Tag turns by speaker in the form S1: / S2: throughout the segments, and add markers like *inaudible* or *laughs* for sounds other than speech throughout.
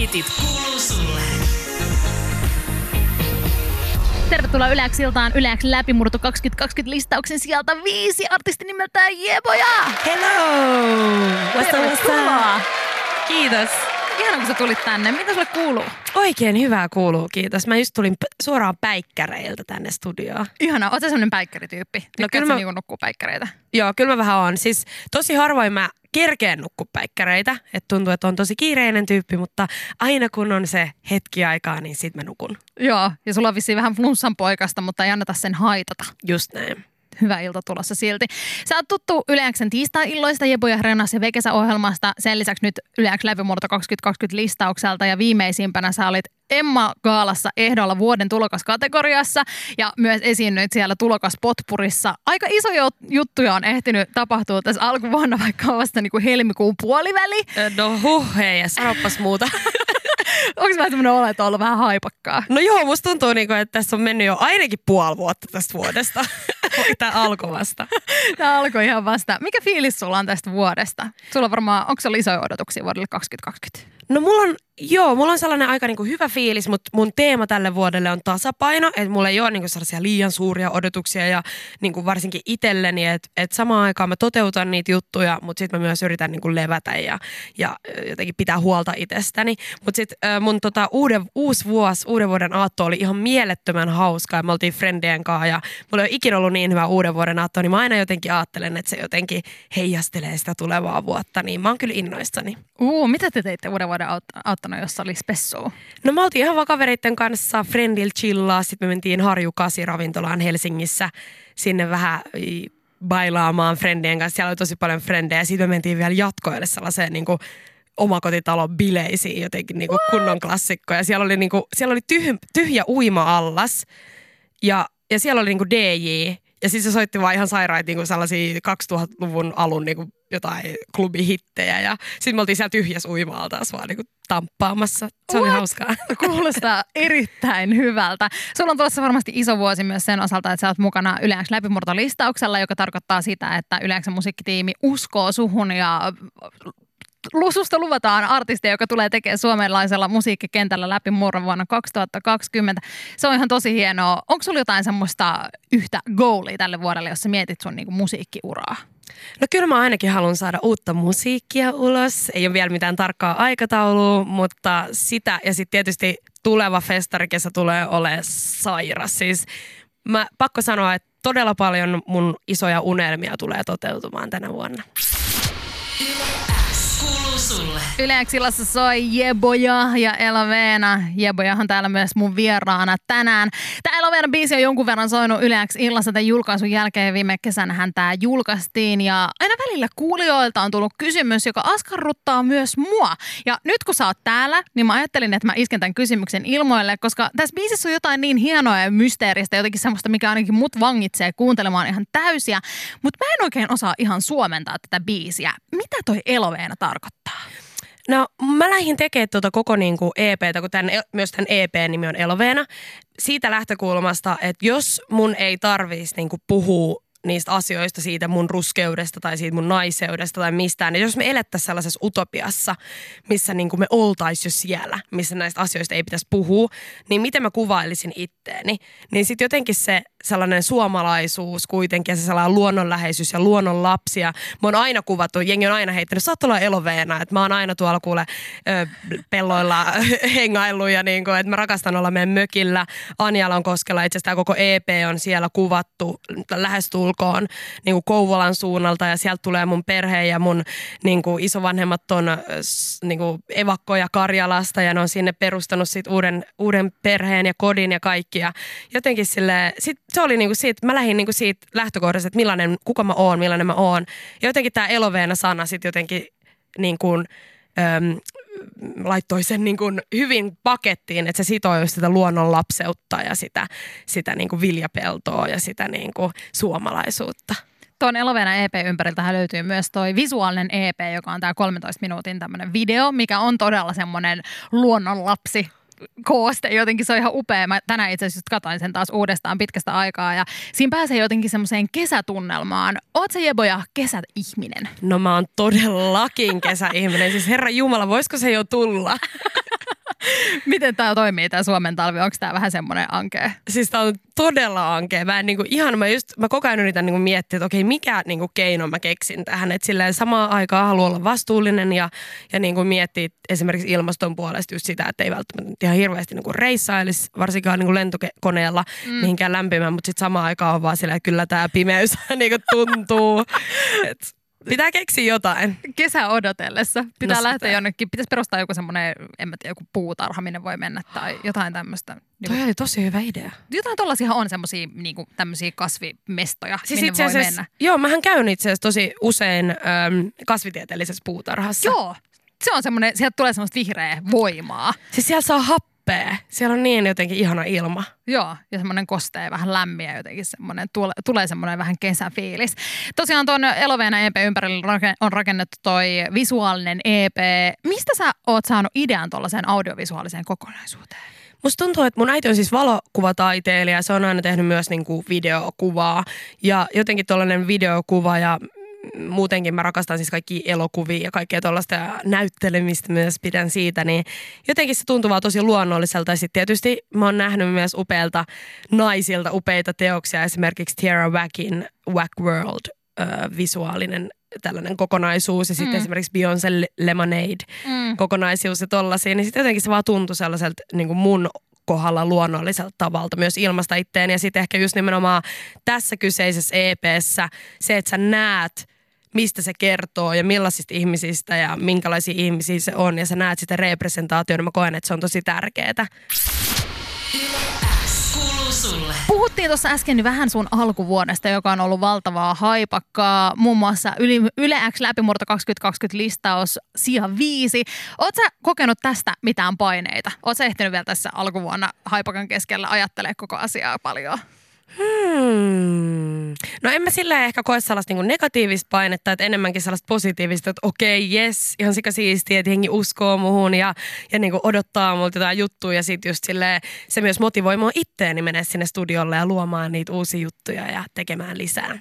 S1: hitit kuuluu sulle.
S2: Tervetuloa Yleäksiltaan Yleäks läpimurto 2020 listauksen sieltä viisi artisti nimeltään Jeboja.
S3: Hello! What's up, what's
S2: Tervetuloa.
S3: up? Kiitos.
S2: Ihana, kun sä tulit tänne. Mitä sulle kuuluu?
S3: Oikein hyvää kuuluu, kiitos. Mä just tulin p- suoraan päikkäreiltä tänne studioon.
S2: Ihana, oot sä semmonen päikkärityyppi? No,
S3: kyllä
S2: mä... niinku nukkuu päikkäreitä?
S3: Joo, kyllä mä vähän on. Siis tosi harvoin mä kerkeen nukku päikkäreitä. Et tuntuu, että on tosi kiireinen tyyppi, mutta aina kun on se hetki aikaa, niin sit mä nukun.
S2: Joo, ja sulla on vissiin vähän flunssan poikasta, mutta ei anneta sen haitata.
S3: Just näin.
S2: Hyvä ilta tulossa silti. Sä oot tuttu Yleäksen tiistai-illoista, Jebo ja Renas ja Vekesä-ohjelmasta. Sen lisäksi nyt Yleäks läpimurto 2020 listaukselta ja viimeisimpänä sä olit Emma Gaalassa ehdolla vuoden tulokaskategoriassa ja myös esiinnyit siellä tulokaspotpurissa. Aika isoja juttuja on ehtinyt tapahtua tässä alkuvuonna, vaikka on vasta niin kuin helmikuun puoliväli.
S3: No huh, hei, sanopas muuta. *laughs*
S2: Onko vähän semmoinen olo, että on ollut vähän haipakkaa?
S3: No joo, musta tuntuu, niinku, että tässä on mennyt jo ainakin puoli vuotta tästä vuodesta. *laughs* Tämä alkoi vasta. *laughs*
S2: Tämä alkoi ihan vasta. Mikä fiilis sulla on tästä vuodesta? Sulla on varmaan, onko se isoja odotuksia vuodelle 2020?
S3: No mulla on, joo, mulla on sellainen aika niinku hyvä fiilis, mutta mun teema tälle vuodelle on tasapaino, että mulla ei ole niinku sellaisia liian suuria odotuksia ja niinku varsinkin itselleni, että et samaan aikaan mä toteutan niitä juttuja, mutta sitten mä myös yritän niinku levätä ja, ja jotenkin pitää huolta itsestäni. Mutta sitten mun tota, uuden, uusi vuosi, uuden vuoden aatto oli ihan mielettömän hauska ja me oltiin friendien kanssa ja mulla ei ole ikinä ollut niin hyvä uuden vuoden aatto, niin mä aina jotenkin ajattelen, että se jotenkin heijastelee sitä tulevaa vuotta, niin mä oon kyllä innoissani.
S2: Uu, mitä te teitte uuden vuoden aut- aattona, jossa oli spessua?
S3: No me oltiin ihan vaan kavereitten kanssa friendil chillaa. Sitten me mentiin Harju ravintolaan Helsingissä sinne vähän bailaamaan friendien kanssa. Siellä oli tosi paljon frendejä. Sitten me mentiin vielä jatkoille sellaiseen niin kuin omakotitalon bileisiin jotenkin niin kuin kunnon klassikkoja. Siellä oli, niin kuin, siellä oli tyh, tyhjä uima-allas ja, ja siellä oli niin kuin DJ. Ja siis se soitti vaan ihan sairaita niin kuin sellaisia 2000-luvun alun niin kuin jotain klubihittejä. Ja sitten me oltiin siellä tyhjässä uima-altaassa vaan niin kuin tamppaamassa. Se oli
S2: What?
S3: hauskaa. *laughs*
S2: Kuulostaa erittäin hyvältä. Sulla on tulossa varmasti iso vuosi myös sen osalta, että sä oot mukana Yleäks läpimurtolistauksella, joka tarkoittaa sitä, että Yleäksen musiikkitiimi uskoo suhun ja Lususta luvataan artisteja, joka tulee tekemään suomalaisella musiikkikentällä läpi murron vuonna 2020. Se on ihan tosi hienoa. Onko sulla jotain semmoista yhtä goalia tälle vuodelle, jos sä mietit sun niinku musiikkiuraa?
S3: No kyllä mä ainakin haluan saada uutta musiikkia ulos. Ei ole vielä mitään tarkkaa aikataulua, mutta sitä ja sitten tietysti tuleva festarikesä tulee olemaan sairas. Siis mä pakko sanoa, että todella paljon mun isoja unelmia tulee toteutumaan tänä vuonna.
S1: Sulle.
S2: Yleäksillassa soi Jeboja ja Eloveena. Jebojahan täällä myös mun vieraana tänään. Tämä Eloveena biisi on jonkun verran soinut Yleäks illassa tämän julkaisun jälkeen. Viime kesänähän tämä julkaistiin ja aina välillä kuulijoilta on tullut kysymys, joka askarruttaa myös mua. Ja nyt kun sä oot täällä, niin mä ajattelin, että mä isken tämän kysymyksen ilmoille, koska tässä biisissä on jotain niin hienoa ja mysteeristä, jotenkin semmoista, mikä ainakin mut vangitsee kuuntelemaan ihan täysiä. Mutta mä en oikein osaa ihan suomentaa tätä biisiä. Mitä toi Eloveena tarkoittaa?
S3: No mä lähdin tekemään tuota koko niinku EPtä, kun tämän, myös tämän EP-nimi on Eloveena. Siitä lähtökulmasta, että jos mun ei tarvitsisi niinku puhua niistä asioista, siitä mun ruskeudesta tai siitä mun naiseudesta tai mistään. Ja jos me elettäisiin sellaisessa utopiassa, missä niin me oltaisiin jo siellä, missä näistä asioista ei pitäisi puhua, niin miten mä kuvailisin itteeni? Niin sitten jotenkin se sellainen suomalaisuus kuitenkin ja se sellainen luonnonläheisyys ja luonnon lapsia. Mä oon aina kuvattu, jengi on aina heittänyt, sä oot eloveena, että mä oon aina tuolla kuule ö, pelloilla *laughs* hengaillut ja niin kuin, että mä rakastan olla meidän mökillä. Anjalan koskella itse asiassa koko EP on siellä kuvattu lähestulkoon niin kuin Kouvolan suunnalta ja sieltä tulee mun perhe ja mun niin kuin isovanhemmat on s- niin kuin evakkoja Karjalasta ja ne on sinne perustanut sit uuden, uuden perheen ja kodin ja kaikki ja jotenkin sille, sit se oli niinku siitä, mä lähdin niinku siitä lähtökohdasta, että millainen, kuka mä oon, millainen mä oon. Ja jotenkin tämä eloveena sana sitten jotenkin niin kuin, laittoi sen niin kuin hyvin pakettiin, että se just sitä luonnon lapseutta ja sitä, sitä niin kuin viljapeltoa ja sitä niin kuin suomalaisuutta.
S2: Tuon Eloveena EP ympäriltä löytyy myös toi visuaalinen EP, joka on tämä 13 minuutin tämmöinen video, mikä on todella semmoinen luonnonlapsi kooste. Jotenkin se on ihan upea. Mä tänään itse asiassa katsoin sen taas uudestaan pitkästä aikaa ja siinä pääsee jotenkin semmoiseen kesätunnelmaan. Oot se Jeboja kesäihminen?
S3: No mä oon todellakin kesäihminen. Siis herra Jumala, voisiko se jo tulla? *laughs*
S2: Miten tämä toimii, tämä Suomen talvi? Onko tämä vähän semmoinen ankea?
S3: Siis tää on todella ankea. Mä, en, niinku, ihan, mä, just, mä koko ajan yritän niinku, miettiä, että okei, mikä niinku, keino mä keksin tähän. Että silleen samaan aikaan haluan olla vastuullinen ja, ja niinku, miettiä esimerkiksi ilmaston puolesta just sitä, että ei välttämättä ihan hirveästi niinku, reissailisi, varsinkaan niinku, lentokoneella mm. mihinkään lämpimään, mutta sitten samaan aikaan on vaan silleen, että kyllä tämä pimeys *laughs* niinku, tuntuu. Et, Pitää keksiä jotain.
S2: Kesä odotellessa. Pitää
S3: No
S2: lähteä
S3: sitä.
S2: jonnekin. Pitäisi perustaa joku semmoinen, en mä tiedä, joku puutarha, minne voi mennä tai jotain tämmöistä.
S3: Toi
S2: Niin,
S3: oli tosi hyvä idea.
S2: jotain tollaisia on semmoisia niin tämmöisiä kasvimestoja,
S3: Siis
S2: minne voi mennä.
S3: joo, mähän käyn itse asiassa tosi usein äm, kasvitieteellisessä puutarhassa.
S2: Joo, se on semmoinen, sieltä tulee semmoista vihreää voimaa.
S3: Siis siellä saa happea. Siellä on niin jotenkin ihana ilma.
S2: Joo, ja semmoinen kostea vähän lämmiä jotenkin semmoinen, tule, tulee semmoinen vähän kesäfiilis. Tosiaan tuon Eloveena EP ympärillä on rakennettu toi visuaalinen EP. Mistä sä oot saanut idean tuollaiseen audiovisuaaliseen kokonaisuuteen?
S3: Musta tuntuu, että mun äiti on siis valokuvataiteilija ja se on aina tehnyt myös niinku videokuvaa. Ja jotenkin tuollainen videokuva ja muutenkin mä rakastan siis kaikki elokuvia ja kaikkea tuollaista näyttelemistä myös pidän siitä, niin jotenkin se tuntuu vaan tosi luonnolliselta. Ja sitten tietysti mä oon nähnyt myös upeilta naisilta upeita teoksia, esimerkiksi Tierra Wackin Wack World ö, visuaalinen tällainen kokonaisuus ja sitten
S2: Mm.
S3: esimerkiksi Beyoncé Lemonade
S2: Mm.
S3: kokonaisuus ja tollasia, niin sitten jotenkin se vaan tuntui sellaiselta niin kuin mun kohdalla luonnolliselta tavalta myös ilmasta itteen. Ja sitten ehkä just nimenomaan tässä kyseisessä EPssä se, että sä näet, mistä se kertoo ja millaisista ihmisistä ja minkälaisia ihmisiä se on. Ja sä näet sitä representaatiota, mä koen, että se on tosi tärkeää.
S2: Puhuttiin tuossa äsken niin vähän sun alkuvuodesta, joka on ollut valtavaa haipakkaa. Muun muassa Yle, Yle X läpimurto 2020 listaus sija viisi. Oot sä kokenut tästä mitään paineita? Oot sä ehtinyt vielä tässä alkuvuonna haipakan keskellä ajattelee koko asiaa paljon?
S3: Hmm. No en mä sillä ehkä koe sellaista niinku negatiivista painetta, että enemmänkin sellaista positiivista, että okei, jes, ihan sika siistiä, että jengi uskoo muhun ja, ja niinku odottaa multa jotain juttuja ja sit just silleen, se myös motivoi mua itteeni mennä sinne studiolle ja luomaan niitä uusia juttuja ja tekemään lisää.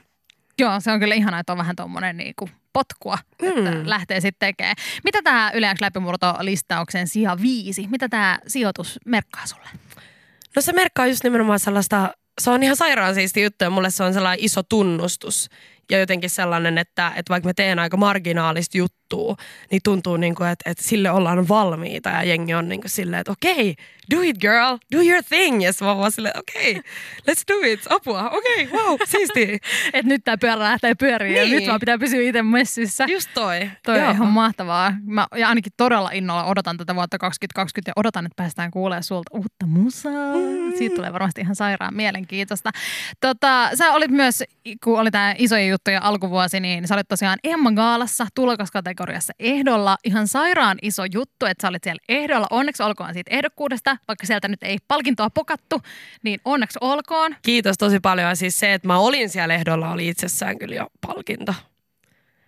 S2: Joo, se on kyllä ihanaa, että on vähän tuommoinen niinku potkua, että
S3: Mm.
S2: lähtee sitten tekemään. Mitä tämä Yle X läpimurto listauksen sija viisi, mitä tämä sijoitus merkkaa sulle?
S3: No se merkkaa just nimenomaan sellaista, se on ihan sairaan siisti juttu ja mulle se on sellainen iso tunnustus. Ja jotenkin sellainen, että, että vaikka mä teen aika marginaalista juttua, niin tuntuu niin kuin, että, että sille ollaan valmiita ja jengi on niin kuin silleen, että okei, do it girl, do your thing. Ja sitten mä vaan silleen, okei, let's do it, apua, okei, wow, siistiä. *laughs*
S2: Että nyt tämä pyörä lähtee pyöriin ja
S3: Niin.
S2: nyt vaan pitää pysyä itse messissä.
S3: Just toi.
S2: Toi
S3: Joo.
S2: on ihan mahtavaa. Mä, ja ainakin todella innolla odotan tätä vuotta 2020 ja odotan, että päästään kuulemaan sulta uutta musaa. Siitä tulee varmasti ihan sairaan mielenkiintoista. Tota, sä olit myös, kun oli tämä isoja juttuja alkuvuosi, niin sä olit tosiaan Emma Gaalassa tulokaskategoriassa ehdolla. Ihan sairaan iso juttu, että sä olit siellä ehdolla. Onneksi olkoon siitä ehdokkuudesta, vaikka sieltä nyt ei palkintoa pokattu, niin onneksi olkoon.
S3: Kiitos tosi paljon. Siis se, että mä olin siellä ehdolla, oli itsessään kyllä jo palkinto.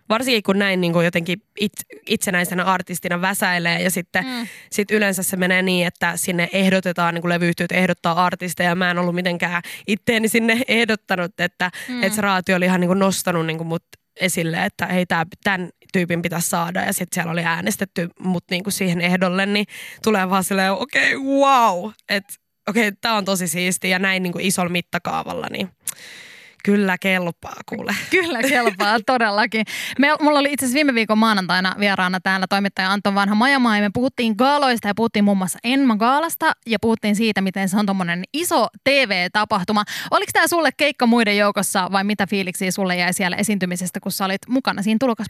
S3: Varsinkin kun näin niin kuin jotenkin it, itsenäisenä artistina väsäilee ja sitten
S2: Mm.
S3: sit yleensä se menee niin, että sinne ehdotetaan, niin kuin levyyhtiöt ehdottaa artisteja. Mä en ollut mitenkään itteeni sinne *laughs* ehdottanut, että,
S2: Mm.
S3: että se raati oli ihan niin kuin nostanut niin kuin mut esille, että hei, tää, tämän tyypin pitäisi saada. Ja sitten siellä oli äänestetty mut niin kuin siihen ehdolle, niin tulee vaan silleen, okei, okay, wow, että okei, okay, tämä on tosi siistiä ja näin niin kuin isolla mittakaavalla, niin kyllä kelpaa kuule. *laughs*
S2: Kyllä kelpaa, todellakin. Me, mulla oli itse asiassa viime viikon maanantaina vieraana täällä toimittaja Anton Vanha Majamaa ja me puhuttiin gaaloista ja puhuttiin muun muassa Enma Gaalasta ja puhuttiin siitä, miten se on tommonen iso TV-tapahtuma. Oliko tämä sulle keikka muiden joukossa vai mitä fiiliksiä sulle jäi siellä esiintymisestä, kun sä olit mukana siinä tulokas?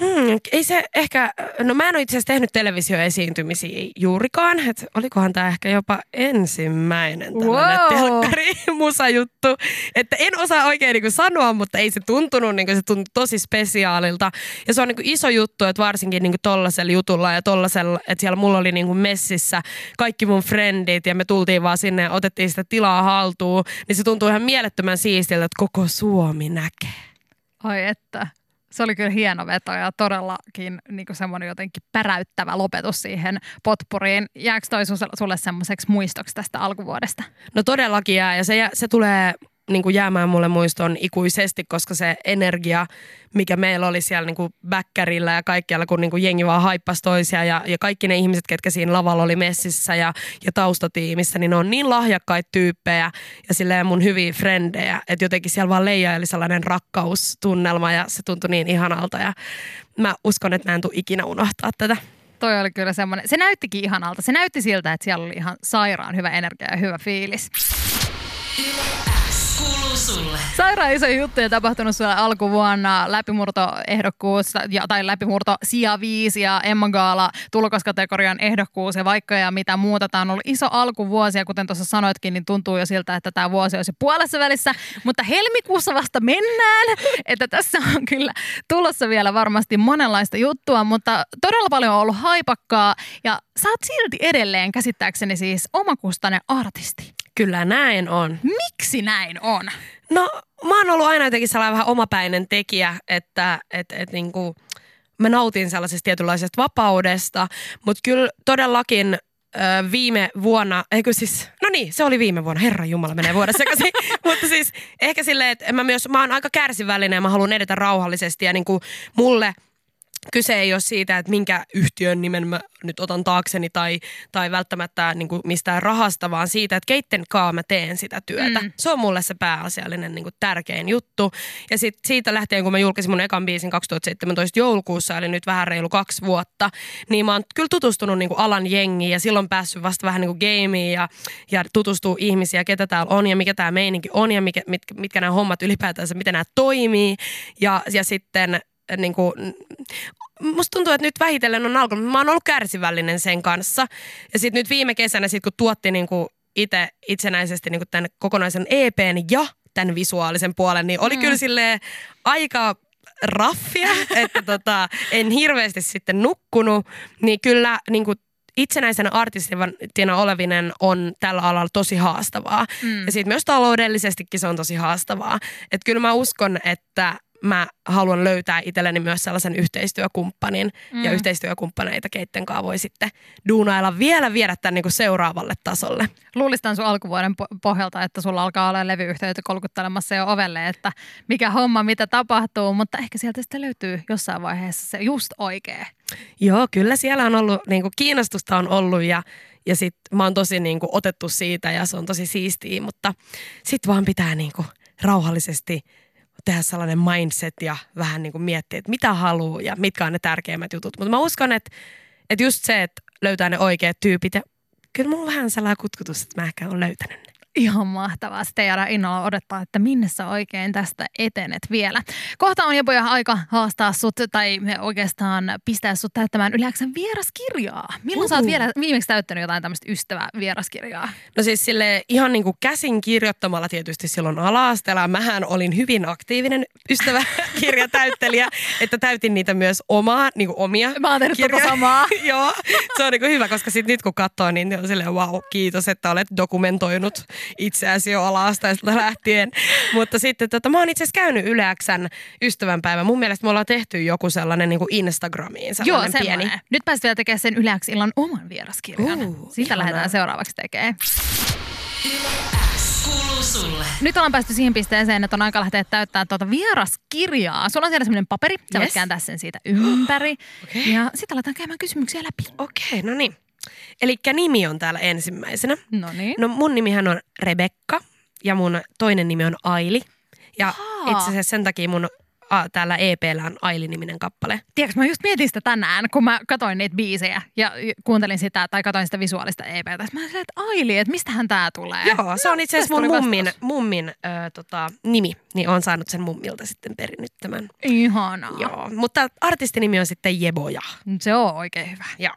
S3: Hmm, ei se ehkä, no mä en ole itse asiassa tehnyt televisioesiintymisiä juurikaan, että olikohan tämä ehkä jopa ensimmäinen tällainen
S2: Wow.
S3: telkkari *laughs* musajuttu. Että en osaa oikein niin sanoa, mutta ei se tuntunut, niin se tuntui tosi spesiaalilta. Ja se on niin iso juttu, että varsinkin niin tollasella jutulla ja tollasella, että siellä mulla oli niin messissä kaikki mun frendit ja me tultiin vaan sinne ja otettiin sitä tilaa haltuun, niin se tuntuu ihan mielettömän siistiltä, että koko Suomi näkee.
S2: Ai että. Se oli kyllä hieno veto ja todellakin niin semmoinen jotenkin päräyttävä lopetus siihen potpuriin. Jääkö toi sulle, semmoiseksi muistoksi tästä alkuvuodesta?
S3: No todellakin jää ja se, se tulee niin kuin jäämään mulle muistoon ikuisesti, koska se energia, mikä meillä oli siellä niin kuin ja kaikkialla, kun niin kuin jengi vaan haippasi toisia ja, ja kaikki ne ihmiset, ketkä siinä lavalla oli messissä ja, ja taustatiimissä, niin ne on niin lahjakkaita tyyppejä ja silleen mun hyviä frendejä, että jotenkin siellä vaan leijaili sellainen rakkaustunnelma ja se tuntui niin ihanalta ja mä uskon, että mä en tule ikinä unohtaa tätä.
S2: Toi oli kyllä semmoinen, se näyttikin ihanalta. Se näytti siltä, että siellä oli ihan sairaan hyvä energia ja hyvä fiilis.
S1: Sulle.
S2: Sairaan iso juttu ja tapahtunut sulla alkuvuonna läpimurtoehdokkuus ja, tai läpimurto Sia 5 ja Emma Gaala tulokaskategorian ehdokkuus ja vaikka ja mitä muuta. Tämä on ollut iso alkuvuosi ja kuten tuossa sanoitkin, niin tuntuu jo siltä, että tämä vuosi olisi puolessa välissä, mutta helmikuussa vasta mennään, että tässä on kyllä tulossa vielä varmasti monenlaista juttua, mutta todella paljon on ollut haipakkaa ja sä oot silti edelleen käsittääkseni siis omakustainen artisti.
S3: Kyllä näin on.
S2: Miksi näin on?
S3: No mä oon ollut aina jotenkin sellainen vähän omapäinen tekijä, että et, et niinku, mä nautin sellaisesta tietynlaisesta vapaudesta, mutta kyllä todellakin ö, viime vuonna, eikö siis, no niin, se oli viime vuonna, herra Jumala menee vuodessa sekaisin, *laughs* mutta siis ehkä silleen, että mä myös, mä oon aika kärsivällinen ja mä haluan edetä rauhallisesti ja niinku mulle kyse ei ole siitä, että minkä yhtiön nimen mä nyt otan taakseni tai, tai välttämättä niin kuin mistään rahasta, vaan siitä, että keitten kaa mä teen sitä työtä. Mm. Se on mulle se pääasiallinen niin kuin tärkein juttu. Ja sit siitä lähtien, kun mä julkaisin mun ekan biisin 2017 joulukuussa, eli nyt vähän reilu kaksi vuotta, niin mä oon kyllä tutustunut niin kuin alan jengiin ja silloin päässyt vasta vähän niin kuin gameiin ja, ja tutustuu ihmisiä, ketä täällä on ja mikä tämä meininki on ja mikä, mit, mitkä nämä hommat ylipäätänsä, miten nämä toimii. Ja, ja sitten niin kuin, musta tuntuu, että nyt vähitellen on alkanut. Mä oon ollut kärsivällinen sen kanssa. Ja sitten nyt viime kesänä, sit kun tuotti niin kuin itse itsenäisesti niin kuin tämän kokonaisen EPn ja tämän visuaalisen puolen, niin oli mm. kyllä silleen aika raffia, *laughs* että tota, en hirveästi sitten nukkunut, niin kyllä niin kuin itsenäisenä artistina olevinen on tällä alalla tosi haastavaa. Mm. Ja sitten myös taloudellisestikin se on tosi haastavaa. Että kyllä mä uskon, että mä haluan löytää itselleni myös sellaisen yhteistyökumppanin mm. ja yhteistyökumppaneita, keitten kanssa voi sitten duunailla vielä viedä tämän niin kuin seuraavalle tasolle.
S2: Luulistan sun alkuvuoden pohjalta, että sulla alkaa olla levyyhtiöitä kolkuttelemassa jo ovelle, että mikä homma, mitä tapahtuu, mutta ehkä sieltä sitten löytyy jossain vaiheessa se just oikea.
S3: Joo, kyllä siellä on ollut, niin kuin kiinnostusta on ollut ja ja sit mä oon tosi niin kuin, otettu siitä ja se on tosi siistiä, mutta sit vaan pitää niin kuin, rauhallisesti – tehdä sellainen mindset ja vähän niin kuin miettiä, että mitä haluaa ja mitkä on ne tärkeimmät jutut. Mutta mä uskon, että, että just se, että löytää ne oikeat tyypit ja kyllä mulla on vähän sellainen kutkutus, että mä ehkä olen löytänyt ne.
S2: Ihan mahtavaa. Sitten jäädään innolla odottaa, että minne sä oikein tästä etenet vielä. Kohta on jopa aika haastaa sut tai oikeastaan pistää sut täyttämään yleensä vieraskirjaa. Milloin uh. sä oot vielä, viimeksi täyttänyt jotain tämmöistä ystävää vieraskirjaa?
S3: No siis sille ihan niin kuin käsin kirjoittamalla tietysti silloin ala-asteella. Mähän olin hyvin aktiivinen ystäväkirjatäyttelijä, *laughs* että täytin niitä myös omaa, niin kuin omia
S2: Mä oon tehnyt tota samaa. *laughs*
S3: Joo, se on niin kuin hyvä, koska sitten nyt kun katsoo, niin on silleen wow, kiitos, että olet dokumentoinut itseäsi jo ala-asteesta lähtien. Mutta sitten tota, mä oon itse asiassa käynyt Yleäksän ystävänpäivä. Mun mielestä me ollaan tehty joku sellainen niin kuin Instagramiin sellainen
S2: Joo,
S3: pieni.
S2: Nyt pääsit vielä tekemään sen Yleäks illan oman vieraskirjan.
S3: Uh,
S2: Siitä
S3: ihanaa.
S2: lähdetään seuraavaksi tekemään.
S1: Sulle.
S2: Nyt ollaan päästy siihen pisteeseen, että on aika lähteä täyttää tuota vieraskirjaa. Sulla on siellä semmoinen paperi, sä voit
S3: Yes.
S2: kääntää sen siitä ympäri. *gasps*
S3: Okei.
S2: Ja sitten aletaan käymään kysymyksiä läpi.
S3: Okei, no niin. Eli nimi on täällä ensimmäisenä.
S2: No niin.
S3: No mun nimihän on Rebekka ja mun toinen nimi on Aili. Ja
S2: Aa.
S3: itse asiassa sen takia mun a, täällä EPllä on Aili-niminen kappale.
S2: Tiedätkö, mä just mietin sitä tänään, kun mä katsoin niitä biisejä ja kuuntelin sitä tai katsoin sitä visuaalista EPtä. Mä silleen, että Aili, että mistähän tää tulee?
S3: Joo, se on itse asiassa mun mummin,
S2: vastaus.
S3: mummin ö, tota, nimi. Niin on saanut sen mummilta sitten perinnyt tämän.
S2: Ihanaa.
S3: Joo, mutta artistinimi on sitten Jeboja.
S2: Se on oikein hyvä.
S3: Joo.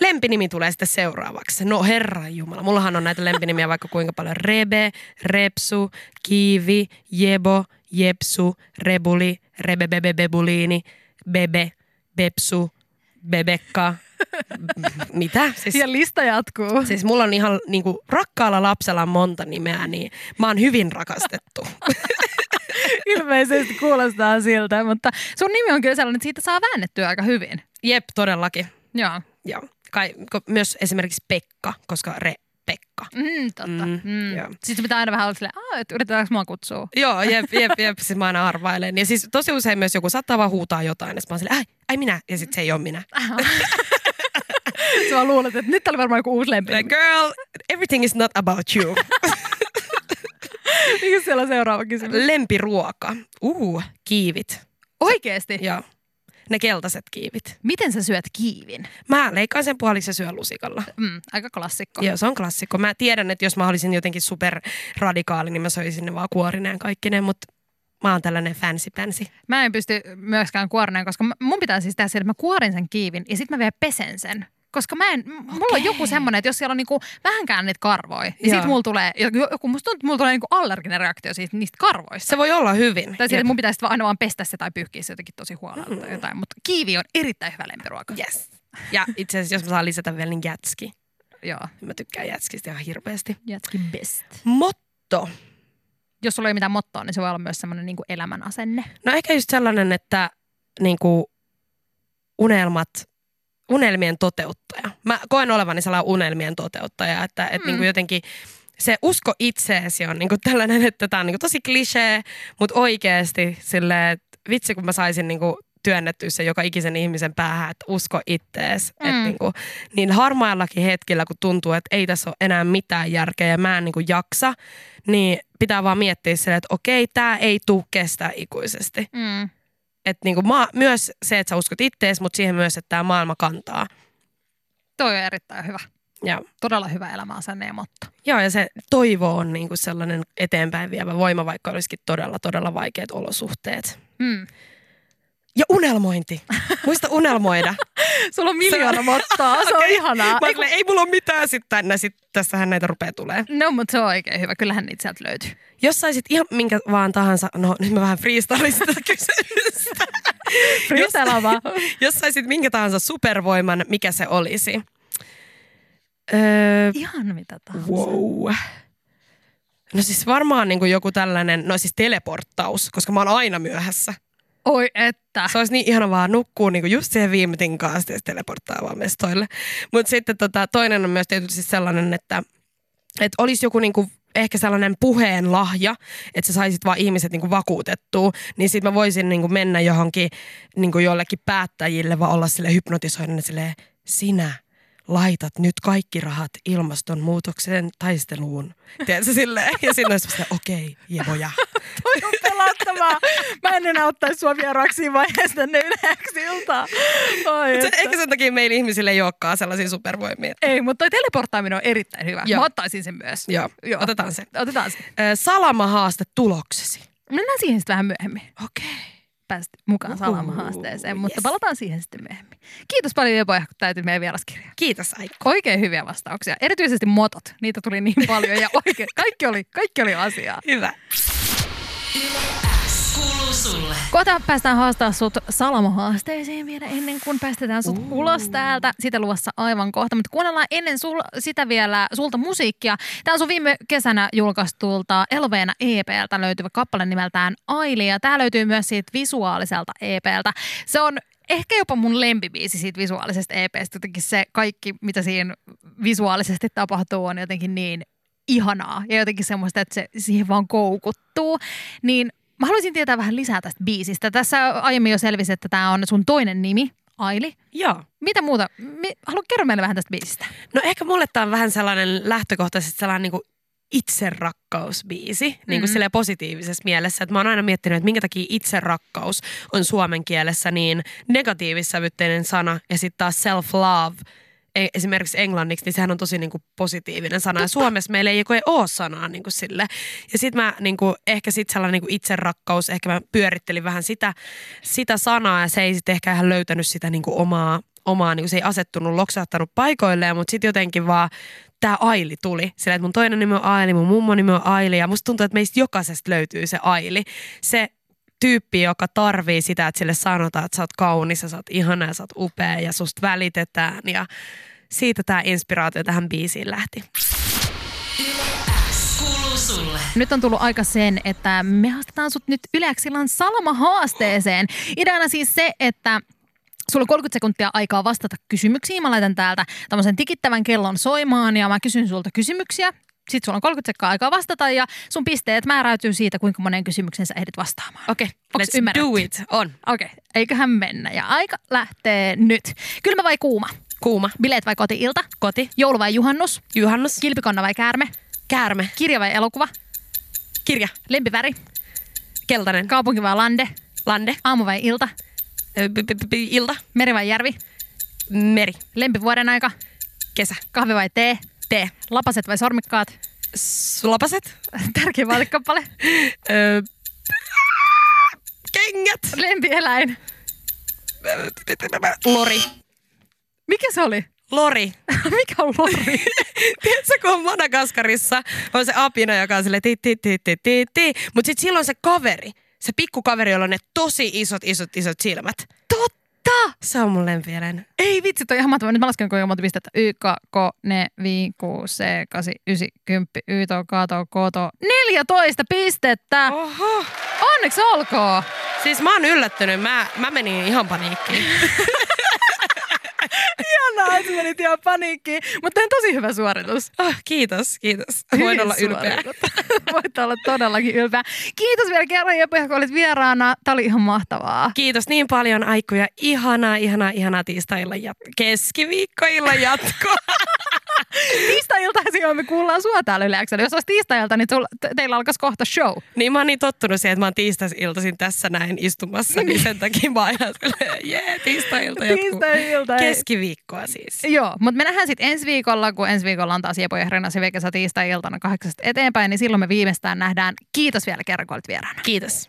S3: Lempinimi tulee sitten seuraavaksi. No herra jumala, mullahan on näitä lempinimiä vaikka kuinka paljon. Rebe, Repsu, Kiivi, Jebo, Jepsu, Rebuli, Rebebebebuliini, Bebe, Bepsu, Bebekka. Mitä? Siis,
S2: Ja lista jatkuu.
S3: siis mulla on ihan niinku, rakkaalla lapsella monta nimeä, niin mä oon hyvin rakastettu. *laughs*
S2: Ilmeisesti kuulostaa siltä, mutta sun nimi on kyllä sellainen, että siitä saa väännettyä aika hyvin.
S3: Jep, todellakin.
S2: Joo.
S3: Joo. Kai, myös esimerkiksi Pekka, koska Re, Pekka.
S2: Mm, totta.
S3: Mm,
S2: Mm,
S3: joo.
S2: Sitten pitää aina vähän olla silleen, "Aa, että yritetäänkö mua kutsua.
S3: Joo, jep, *laughs* jep, jep. Siis mä aina arvailen. Ja siis tosi usein myös joku saattaa vaan huutaa jotain. Ja sit mä oon silleen, ai, ai minä. Ja sitten se ei ole minä. *laughs*
S2: Sä vaan luulet, että nyt täällä varmaan joku uusi lempi.
S3: Like, girl, everything is not about you. *laughs*
S2: Mikä siellä on seuraava kysymys?
S3: Lempiruoka. Uh, kiivit.
S2: Oikeesti?
S3: Joo. Ne keltaiset kiivit.
S2: Miten sä syöt kiivin?
S3: Mä leikkaan sen puoliksi ja syön lusikalla.
S2: Mm, aika klassikko.
S3: Joo, se on klassikko. Mä tiedän, että jos mä olisin jotenkin superradikaali, niin mä söisin ne vaan kuorineen kaikkineen, mutta mä oon tällainen fancy pänsi.
S2: Mä en pysty myöskään kuorineen, koska mun pitää siis tehdä se, että mä kuorin sen kiivin ja sitten mä vielä pesen sen. Koska mä en, mulla on joku semmoinen, että jos siellä on niinku vähänkään niitä karvoja, niin
S3: Joo.
S2: sit mulla tulee, joku, musta tuntuu, että mulla tulee niinku allerginen reaktio siitä, niistä karvoista.
S3: Se voi olla hyvin.
S2: Tai siitä, että mun pitäisi aina vaan pestä se tai pyyhkiä se jotenkin tosi huolella tai jotain. Mutta kiivi on erittäin hyvä lempiruoka.
S3: Yes. Ja itse asiassa, jos mä saan lisätä vielä, niin jätski.
S2: Joo.
S3: Mä tykkään jätskistä ihan hirveästi.
S2: Jätkin best.
S3: Motto.
S2: Jos sulla ei ole mitään mottoa, niin se voi olla myös semmoinen niinku elämän asenne.
S3: No ehkä just sellainen, että niin kuin unelmat, unelmien toteuttaja. Mä koen olevani sellainen unelmien toteuttaja, että,
S2: Mm.
S3: niin kuin jotenkin se usko itseesi on niin kuin tällainen, että tämä on niin kuin tosi klisee, mutta oikeasti silleen, että vitsi kun mä saisin niin kuin työnnettyä se joka ikisen ihmisen päähän, että usko ittees.
S2: Mm.
S3: Että niin, kuin, niin harmaillakin hetkillä, kun tuntuu, että ei tässä ole enää mitään järkeä ja mä en niin kuin jaksa, niin pitää vaan miettiä silleen, että okei, tämä ei tule kestää ikuisesti.
S2: Mm.
S3: Että niinku maa, myös se, että sä uskot ittees, mutta siihen myös, että tämä maailma kantaa.
S2: Toi on erittäin hyvä.
S3: Ja,
S2: Todella hyvä elämäasenne ja motto.
S3: joo, ja se toivo on niinku sellainen eteenpäin vievä voima, vaikka olisikin todella, todella vaikeat olosuhteet.
S2: Mm.
S3: Ja unelmointi. Muista unelmoida. *laughs*
S2: Sulla on miljoona mottoa, se on *laughs*
S3: Okei.
S2: ihanaa.
S3: Mä
S2: Ei,
S3: ei, mulla ole mitään sitten tänne, sit tässähän näitä rupeaa tulee.
S2: No, mutta se on oikein hyvä. Kyllähän niitä sieltä löytyy.
S3: Jos saisit ihan minkä vaan tahansa, no nyt mä vähän freestylisin tätä *laughs* kysymystä.
S2: Freestyle vaan.
S3: Jos saisit minkä tahansa supervoiman, mikä se olisi? Öö,
S2: Ihan mitä tahansa.
S3: Wow. No siis varmaan niin kuin joku tällainen, no siis teleporttaus, koska mä oon aina myöhässä.
S2: Oi että.
S3: Se olisi niin ihana vaan nukkuu niin just siihen viime tinkaan asti ja teleporttaa vaan mestoille. Mutta sitten tota, toinen on myös tietysti sellainen, että, että olisi joku niin kuin ehkä sellainen puheen lahja, että sä saisit vaan ihmiset niin kuin vakuutettua, niin sitten mä voisin niin kuin mennä johonkin niin kuin jollekin päättäjille, vaan olla sille hypnotisoinen sille sinä laitat nyt kaikki rahat ilmastonmuutoksen taisteluun. Tiedätkö silleen? Ja sitten olisi okei, jevoja.
S2: Toi on pelottavaa. Mä en enää ottaisi sua vieraaksi vaiheessa tänne yleäksi iltaa. Oi,
S3: Se, ehkä sen takia meillä ihmisille ei olekaan sellaisia supervoimia.
S2: Ei, mutta toi teleporttaaminen on erittäin hyvä.
S3: Joo.
S2: Mä ottaisin sen myös.
S3: Joo, otetaan se.
S2: Otetaan se.
S3: Salamahaaste tuloksesi.
S2: Mennään siihen sitten vähän myöhemmin.
S3: Okei.
S2: Pääst mukaan
S3: Uhu,
S2: salamahaasteeseen, mutta
S3: yes.
S2: palataan siihen sitten myöhemmin. Kiitos paljon Jepoja, kun täytyy meidän vieraskirja.
S3: Kiitos Aikko.
S2: Oikein hyviä vastauksia. Erityisesti motot. Niitä tuli niin paljon ja oikein, *laughs* kaikki oli, kaikki oli asiaa.
S3: Hyvä.
S2: Kohta päästään haastaa sut Salamo-haasteeseen vielä ennen kuin päästetään sut uh. ulos täältä. Sitä luvassa aivan kohta, mutta kuunnellaan ennen sul, sitä vielä sulta musiikkia. Tämä on sun viime kesänä julkaistulta Eloveena EPltä löytyvä kappale nimeltään Aili ja tämä löytyy myös siitä visuaaliselta EPltä. Se on ehkä jopa mun lempibiisi siitä visuaalisesta EPstä. Jotenkin se kaikki, mitä siinä visuaalisesti tapahtuu, on jotenkin niin ihanaa ja jotenkin semmoista, että se siihen vaan koukuttuu. Niin mä haluaisin tietää vähän lisää tästä biisistä. Tässä aiemmin jo selvisi, että tämä on sun toinen nimi, Aili.
S3: Joo.
S2: Mitä muuta? Haluan kerro meille vähän tästä biisistä.
S3: No ehkä mulle tää on vähän sellainen lähtökohtaisesti sellainen niin kuin itserakkausbiisi, niin kuin
S2: Mhm.
S3: silleen positiivisessa mielessä. Että mä oon aina miettinyt, että minkä takia itserakkaus on suomen kielessä niin negatiivissävytteinen sana ja sitten taas self-love esimerkiksi englanniksi, niin sehän on tosi niin kuin positiivinen sana. Ja Suomessa meillä ei, ei ole sanaa niin kuin sille. Ja sitten mä niin kuin, ehkä sitten sellainen niin kuin itserakkaus, ehkä mä pyörittelin vähän sitä, sitä sanaa ja se ei sitten ehkä ihan löytänyt sitä niin kuin omaa, omaa niin kuin se ei asettunut, loksahtanut paikoilleen, mutta sitten jotenkin vaan tämä Aili tuli. Sillä, että mun toinen nimi on Aili, mun mummo nimi on Aili ja musta tuntuu, että meistä jokaisesta löytyy se Aili. Se tyyppi, joka tarvii sitä, että sille sanotaan, että sä oot kaunis ja sä oot ihana ja sä oot upea ja susta välitetään ja siitä tämä inspiraatio tähän biisiin lähti.
S1: Sulle.
S2: Nyt on tullut aika sen, että me haastetaan sut nyt Yleäksillan Salama-haasteeseen. Ideana siis se, että Sulla on 30 sekuntia aikaa vastata kysymyksiin. Mä laitan täältä tämmöisen tikittävän kellon soimaan ja mä kysyn sulta kysymyksiä. Sitten sulla on 30 sekkaa aikaa vastata ja sun pisteet määräytyy siitä, kuinka monen kysymyksen sä ehdit vastaamaan.
S3: Okei, okay, let's
S2: ymmärretty?
S3: do it. On.
S2: Okei, okay. eiköhän mennä. Ja aika lähtee nyt. Kylmä vai kuuma?
S3: Kuuma.
S2: Bileet vai koti-ilta?
S3: Koti.
S2: Joulu vai juhannus?
S3: Juhannus.
S2: Kilpikonna vai käärme?
S3: Käärme.
S2: Kirja vai elokuva?
S3: Kirja.
S2: Lempiväri?
S3: Keltainen.
S2: Kaupunki vai lande?
S3: Lande.
S2: Aamu vai ilta?
S3: Ilta.
S2: Meri vai järvi?
S3: Meri.
S2: Lempivuoden aika?
S3: Kesä.
S2: Kahvi vai tee?
S3: Tee.
S2: Lapaset vai sormikkaat?
S3: Sulapaset. *laughs*
S2: Tärkeä vaalikappale. *laughs*
S3: Kengät.
S2: Lempieläin.
S3: Lori.
S2: Mikä se oli?
S3: Lori. *laughs*
S2: Mikä on lori?
S3: Tiedätkö, kun on Madagaskarissa, on se apina, joka on sille ti ti ti ti ti ti. Mutta sitten silloin se kaveri, se pikkukaveri, jolla on ne tosi isot, isot, isot silmät.
S2: Totta!
S3: Se on mun lempieläin.
S2: Ei vitsi, toi ihan mahtavaa. Nyt mä lasken kuinka monta pistettä. Y, K, K, ne, vi, ku, C, 8, 9, 10, Y, to, kato, koto. 14 pistettä!
S3: Oho.
S2: Onneksi olkoon!
S3: Siis mä oon yllättynyt. Mä, mä menin ihan paniikkiin. *laughs*
S2: Ihanaa, että menit ihan paniikkiin. Mutta on tosi hyvä suoritus.
S3: Oh, kiitos, kiitos. Voin
S2: Hyvin
S3: olla ylpeä. *laughs*
S2: Voit olla todellakin ylpeä. Kiitos vielä kerran Jeppe, kun olit vieraana. Tämä oli ihan mahtavaa.
S3: Kiitos niin paljon aikuja. Ihanaa, ihanaa, ihanaa tiistailla ja keskiviikkoilla jatkoa. *laughs*
S2: Tiistai-iltaisin me kuullaan sua täällä yleensä. Jos olisi tiistai-ilta, niin sul- te- teillä alkaisi kohta show.
S3: niin mä oon niin tottunut siihen, että mä oon tiistaisiltaisin tässä näin istumassa, niin sen takia mä oon ihan silleen, jee, tiistai-ilta jatkuu.
S2: Tiistai-ilta.
S3: Keskiviikkoa siis.
S2: Joo, mutta me nähdään sitten ensi viikolla, kun ensi viikolla on taas Jepo ja Hrena Sivekesä tiistai-iltana kahdeksasta eteenpäin, niin silloin me viimeistään nähdään. Kiitos vielä kerran, kun olit vieraana.
S3: Kiitos.